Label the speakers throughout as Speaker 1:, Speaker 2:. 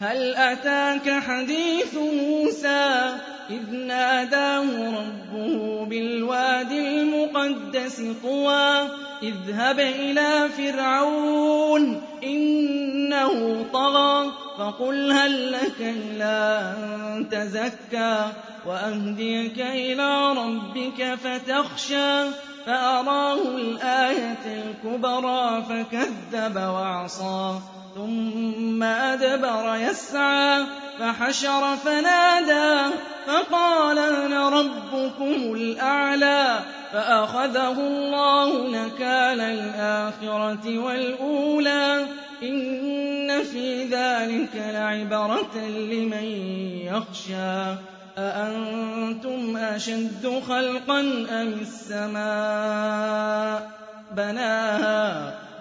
Speaker 1: هل أتاك حديث موسى إذ ناداه ربه بالواد المقدس طوى اذهب إلى فرعون إنه طغى فقل هل لك إلى أن تزكى وأهديك إلى ربك فتخشى فأراه الآية الكبرى فكذب وعصى ثم أدبر يسعى فحشر فنادى فقال أنا ربكم الأعلى فأخذه الله نكال الآخرة والأولى إن في ذلك لعبرة لمن يخشى أأنتم أشد خلقا أم السماء بناها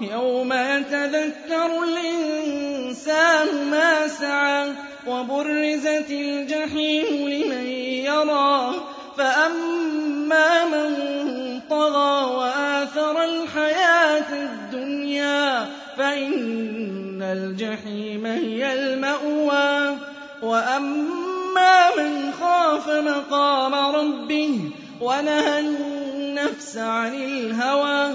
Speaker 1: يوم يتذكر الإنسان ما سعى وبرزت الجحيم لمن يرى فأما من طغى وآثر الحياة الدنيا فإن الجحيم هي المأوى. وأما من خاف مقام ربه ونهى النفس عن الهوى